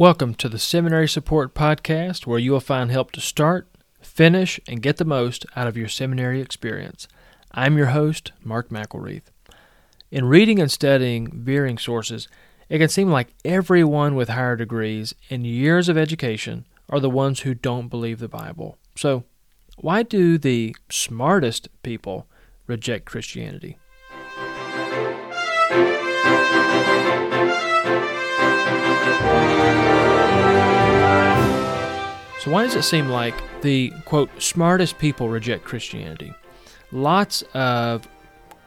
Welcome to the Seminary Support Podcast, where you will find help to start, finish, and get the most out of your seminary experience. I'm your host, Mark McElreath. In reading and studying varying sources, it can seem like everyone with higher degrees and years of education are the ones who don't believe the Bible. So, why do the smartest people reject Christianity? So, why does it seem like the quote smartest people reject Christianity? Lots of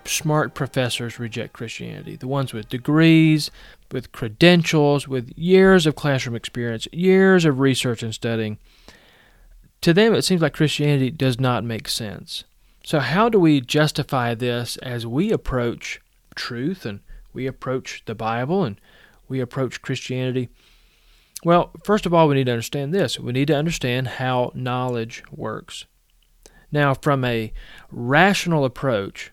smart professors reject Christianity. The ones with degrees, with credentials, with years of classroom experience, years of research and studying. To them, it seems like Christianity does not make sense. So, how do we justify this as we approach truth and we approach the Bible and we approach Christianity? Well, first of all, we need to understand this. We need to understand how knowledge works. Now, from a rational approach,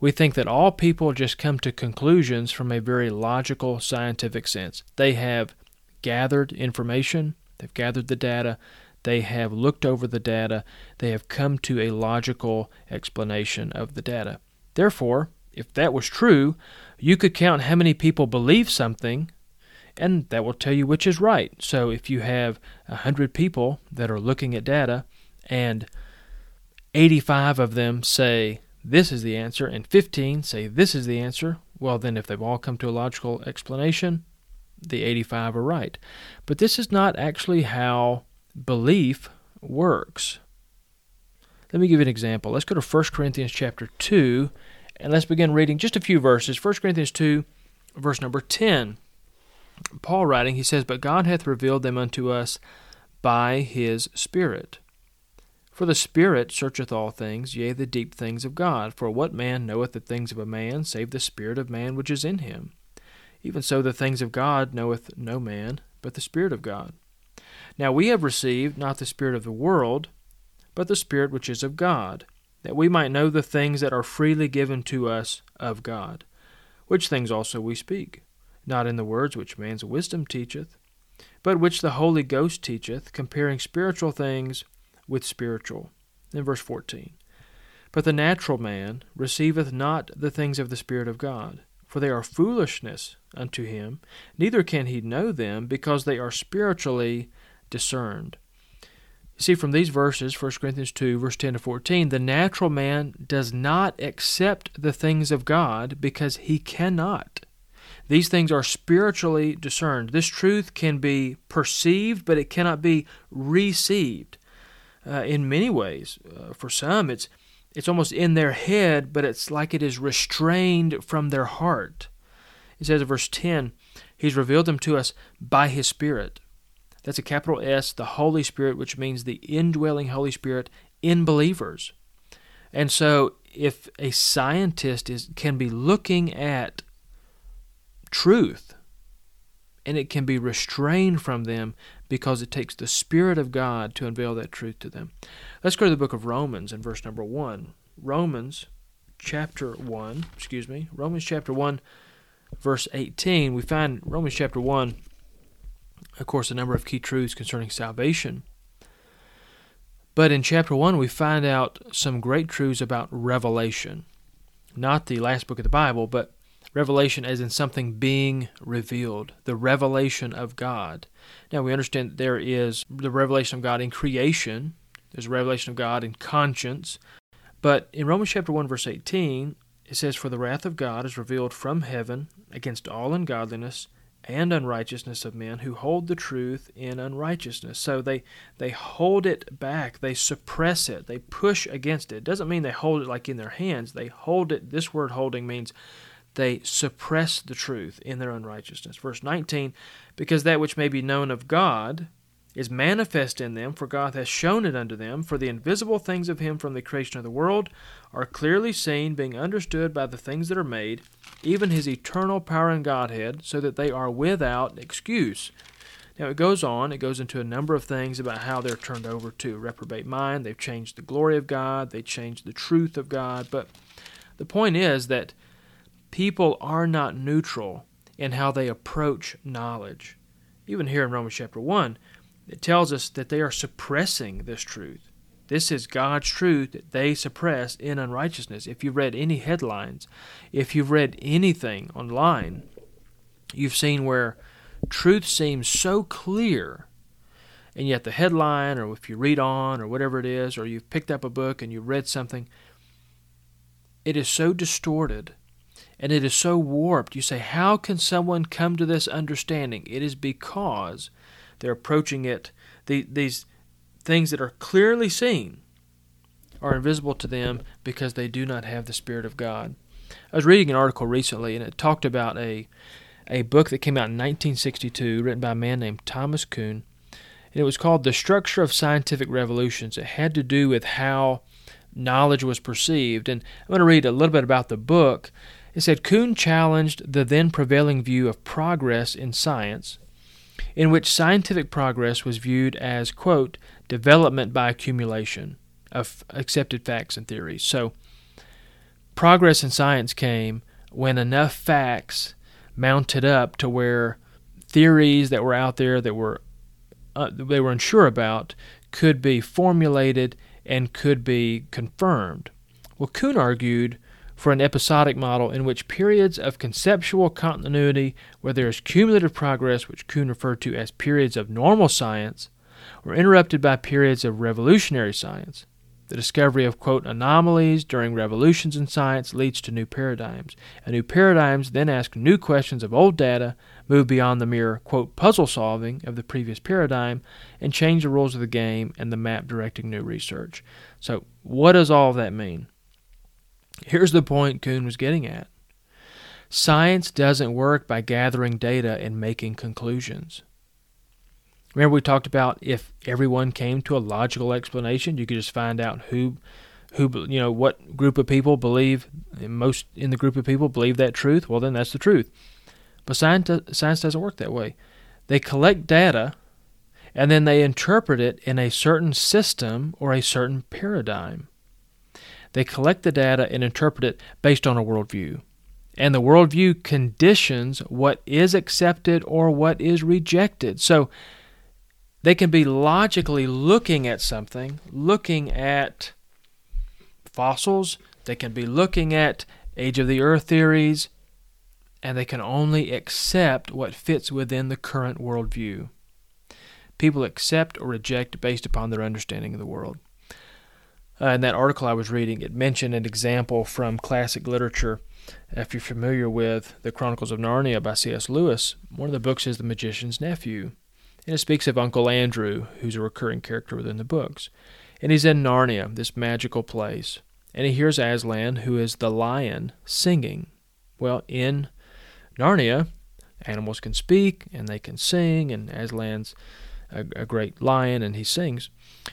we think that all people just come to conclusions from a very logical, scientific sense. They have gathered information, they've gathered the data, they have looked over the data, they have come to a logical explanation of the data. Therefore, if that was true, you could count how many people believe something and that will tell you which is right. So if you have 100 people that are looking at data and 85 of them say this is the answer and 15 say this is the answer, well, then if they've all come to a logical explanation, the 85 are right. But this is not actually how belief works. Let me give you an example. Let's go to 1 Corinthians chapter 2 and let's begin reading just a few verses. 1 Corinthians 2 verse number 10. Paul writing, he says, But God hath revealed them unto us by his Spirit. For the Spirit searcheth all things, yea, the deep things of God. For what man knoweth the things of a man, save the Spirit of man which is in him? Even so, the things of God knoweth no man, but the Spirit of God. Now we have received not the Spirit of the world, but the Spirit which is of God, that we might know the things that are freely given to us of God, which things also we speak not in the words which man's wisdom teacheth, but which the Holy Ghost teacheth, comparing spiritual things with spiritual. In verse 14. But the natural man receiveth not the things of the Spirit of God, for they are foolishness unto him, neither can he know them, because they are spiritually discerned. You see, from these verses, 1 Corinthians 2, verse 10 to 14, the natural man does not accept the things of God because he cannot. These things are spiritually discerned. This truth can be perceived, but it cannot be received. Uh, in many ways, uh, for some, it's it's almost in their head, but it's like it is restrained from their heart. It says in verse 10, He's revealed them to us by His Spirit. That's a capital S, the Holy Spirit, which means the indwelling Holy Spirit in believers. And so, if a scientist is can be looking at truth. And it can be restrained from them because it takes the Spirit of God to unveil that truth to them. Let's go to the book of Romans in verse number 1. Romans chapter 1, excuse me, Romans chapter 1, verse 18. We find Romans chapter 1, of course, a number of key truths concerning salvation. But in chapter 1, we find out some great truths about revelation. Not the last book of the Bible, but Revelation as in something being revealed, the revelation of God. Now we understand that there is the revelation of God in creation, there's a revelation of God in conscience. But in Romans chapter 1 verse 18, it says for the wrath of God is revealed from heaven against all ungodliness and unrighteousness of men who hold the truth in unrighteousness. So they they hold it back, they suppress it, they push against it. it. Doesn't mean they hold it like in their hands. They hold it. This word holding means they suppress the truth in their unrighteousness. Verse 19, because that which may be known of God is manifest in them, for God has shown it unto them. For the invisible things of Him from the creation of the world are clearly seen, being understood by the things that are made, even His eternal power and Godhead, so that they are without excuse. Now it goes on, it goes into a number of things about how they're turned over to reprobate mind. They've changed the glory of God, they changed the truth of God. But the point is that people are not neutral in how they approach knowledge. even here in Romans chapter 1, it tells us that they are suppressing this truth. This is God's truth that they suppress in unrighteousness. If you've read any headlines, if you've read anything online, you've seen where truth seems so clear, and yet the headline, or if you read on, or whatever it is, or you've picked up a book and you've read something, it is so distorted and it is so warped. You say, How can someone come to this understanding? It is because they're approaching it, the, these things that are clearly seen are invisible to them because they do not have the Spirit of God. I was reading an article recently, and it talked about a a book that came out in 1962, written by a man named Thomas Kuhn, and it was called "The Structure of Scientific Revolutions." It had to do with how knowledge was perceived, and I'm going to read a little bit about the book. It said Kuhn challenged the then prevailing view of progress in science, in which scientific progress was viewed as quote development by accumulation of accepted facts and theories. So, progress in science came when enough facts mounted up to where theories that were out there that were uh, they were unsure about could be formulated and could be confirmed. Well, Kuhn argued for an episodic model in which periods of conceptual continuity, where there is cumulative progress, which Kuhn referred to as periods of normal science, were interrupted by periods of revolutionary science. The discovery of, quote, anomalies during revolutions in science leads to new paradigms, and new paradigms then ask new questions of old data, move beyond the mere, quote, puzzle solving of the previous paradigm, and change the rules of the game and the map directing new research. So, what does all that mean? Here's the point Kuhn was getting at science doesn't work by gathering data and making conclusions. Remember, we talked about if everyone came to a logical explanation, you could just find out who, who you know, what group of people believe. Most in the group of people believe that truth. Well, then that's the truth. But science, science doesn't work that way. They collect data, and then they interpret it in a certain system or a certain paradigm. They collect the data and interpret it based on a worldview. And the worldview conditions what is accepted or what is rejected. So they can be logically looking at something, looking at fossils, they can be looking at age of the earth theories, and they can only accept what fits within the current worldview. People accept or reject based upon their understanding of the world. Uh, in that article I was reading, it mentioned an example from classic literature. If you're familiar with The Chronicles of Narnia by C.S. Lewis, one of the books is The Magician's Nephew. And it speaks of Uncle Andrew, who's a recurring character within the books. And he's in Narnia, this magical place. And he hears Aslan, who is the lion, singing. Well, in Narnia, animals can speak and they can sing, and Aslan's a, a great lion and he sings.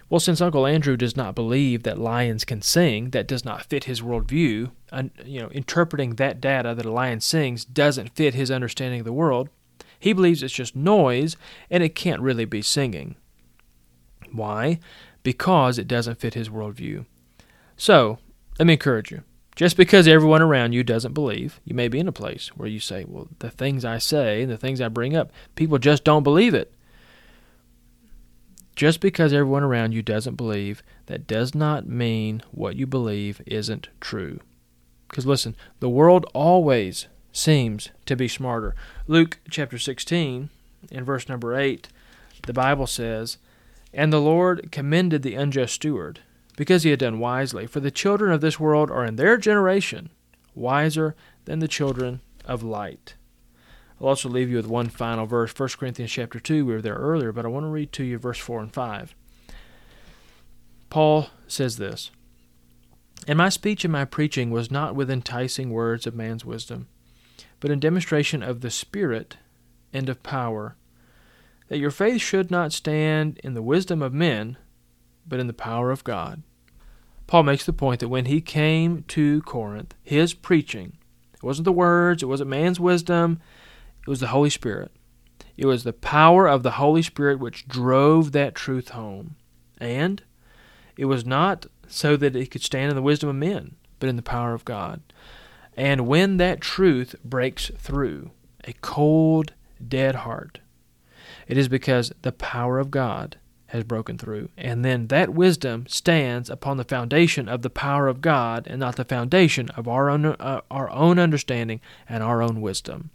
Well, since Uncle Andrew does not believe that lions can sing, that does not fit his worldview. And, you know, interpreting that data that a lion sings doesn't fit his understanding of the world. He believes it's just noise and it can't really be singing. Why? Because it doesn't fit his worldview. So, let me encourage you. Just because everyone around you doesn't believe, you may be in a place where you say, Well, the things I say and the things I bring up, people just don't believe it. Just because everyone around you doesn't believe, that does not mean what you believe isn't true. Because listen, the world always seems to be smarter. Luke chapter 16, in verse number 8, the Bible says, And the Lord commended the unjust steward, because he had done wisely. For the children of this world are in their generation wiser than the children of light. I'll also leave you with one final verse, 1 Corinthians chapter 2. We were there earlier, but I want to read to you verse 4 and 5. Paul says this And my speech and my preaching was not with enticing words of man's wisdom but in demonstration of the Spirit and of power, that your faith should not stand in the wisdom of men, but in the power of God. Paul makes the point that when he came to Corinth, his preaching, it wasn't the words, it wasn't man's wisdom, it was the Holy Spirit. It was the power of the Holy Spirit which drove that truth home. And it was not so that it could stand in the wisdom of men, but in the power of God. And when that truth breaks through a cold, dead heart, It is because the power of God has broken through. And then that wisdom stands upon the foundation of the power of God and not the foundation of our own, uh, our own understanding and our own wisdom.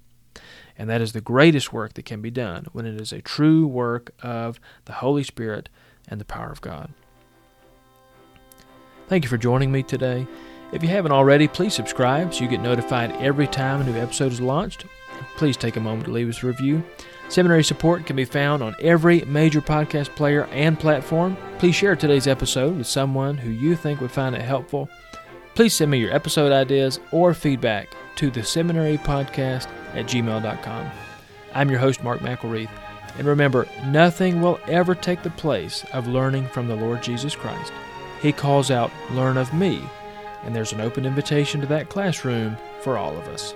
And that is the greatest work that can be done when it is a true work of the Holy Spirit and the power of God. Thank you for joining me today. If you haven't already, please subscribe so you get notified every time a new episode is launched. Please take a moment to leave us a review. Seminary support can be found on every major podcast player and platform. Please share today's episode with someone who you think would find it helpful. Please send me your episode ideas or feedback to the seminary podcast at gmail.com. I'm your host, Mark McElreath. And remember, nothing will ever take the place of learning from the Lord Jesus Christ. He calls out, Learn of me. And there's an open invitation to that classroom for all of us.